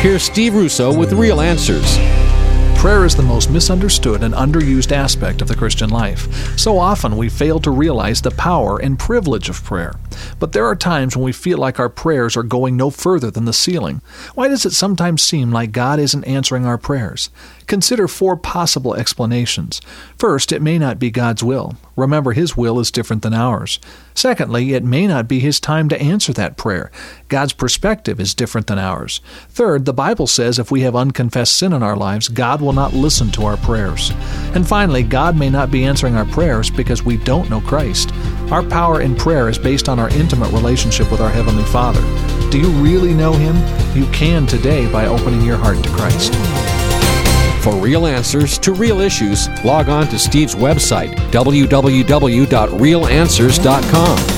Here's Steve Russo with Real Answers. Prayer is the most misunderstood and underused aspect of the Christian life. So often we fail to realize the power and privilege of prayer. But there are times when we feel like our prayers are going no further than the ceiling. Why does it sometimes seem like God isn't answering our prayers? Consider four possible explanations. First, it may not be God's will. Remember, His will is different than ours. Secondly, it may not be His time to answer that prayer. God's perspective is different than ours. Third, the Bible says if we have unconfessed sin in our lives, God will not listen to our prayers. And finally, God may not be answering our prayers because we don't know Christ. Our power in prayer is based on our intimate relationship with our Heavenly Father. Do you really know Him? You can today by opening your heart to Christ. For real answers to real issues, log on to Steve's website, www.realanswers.com.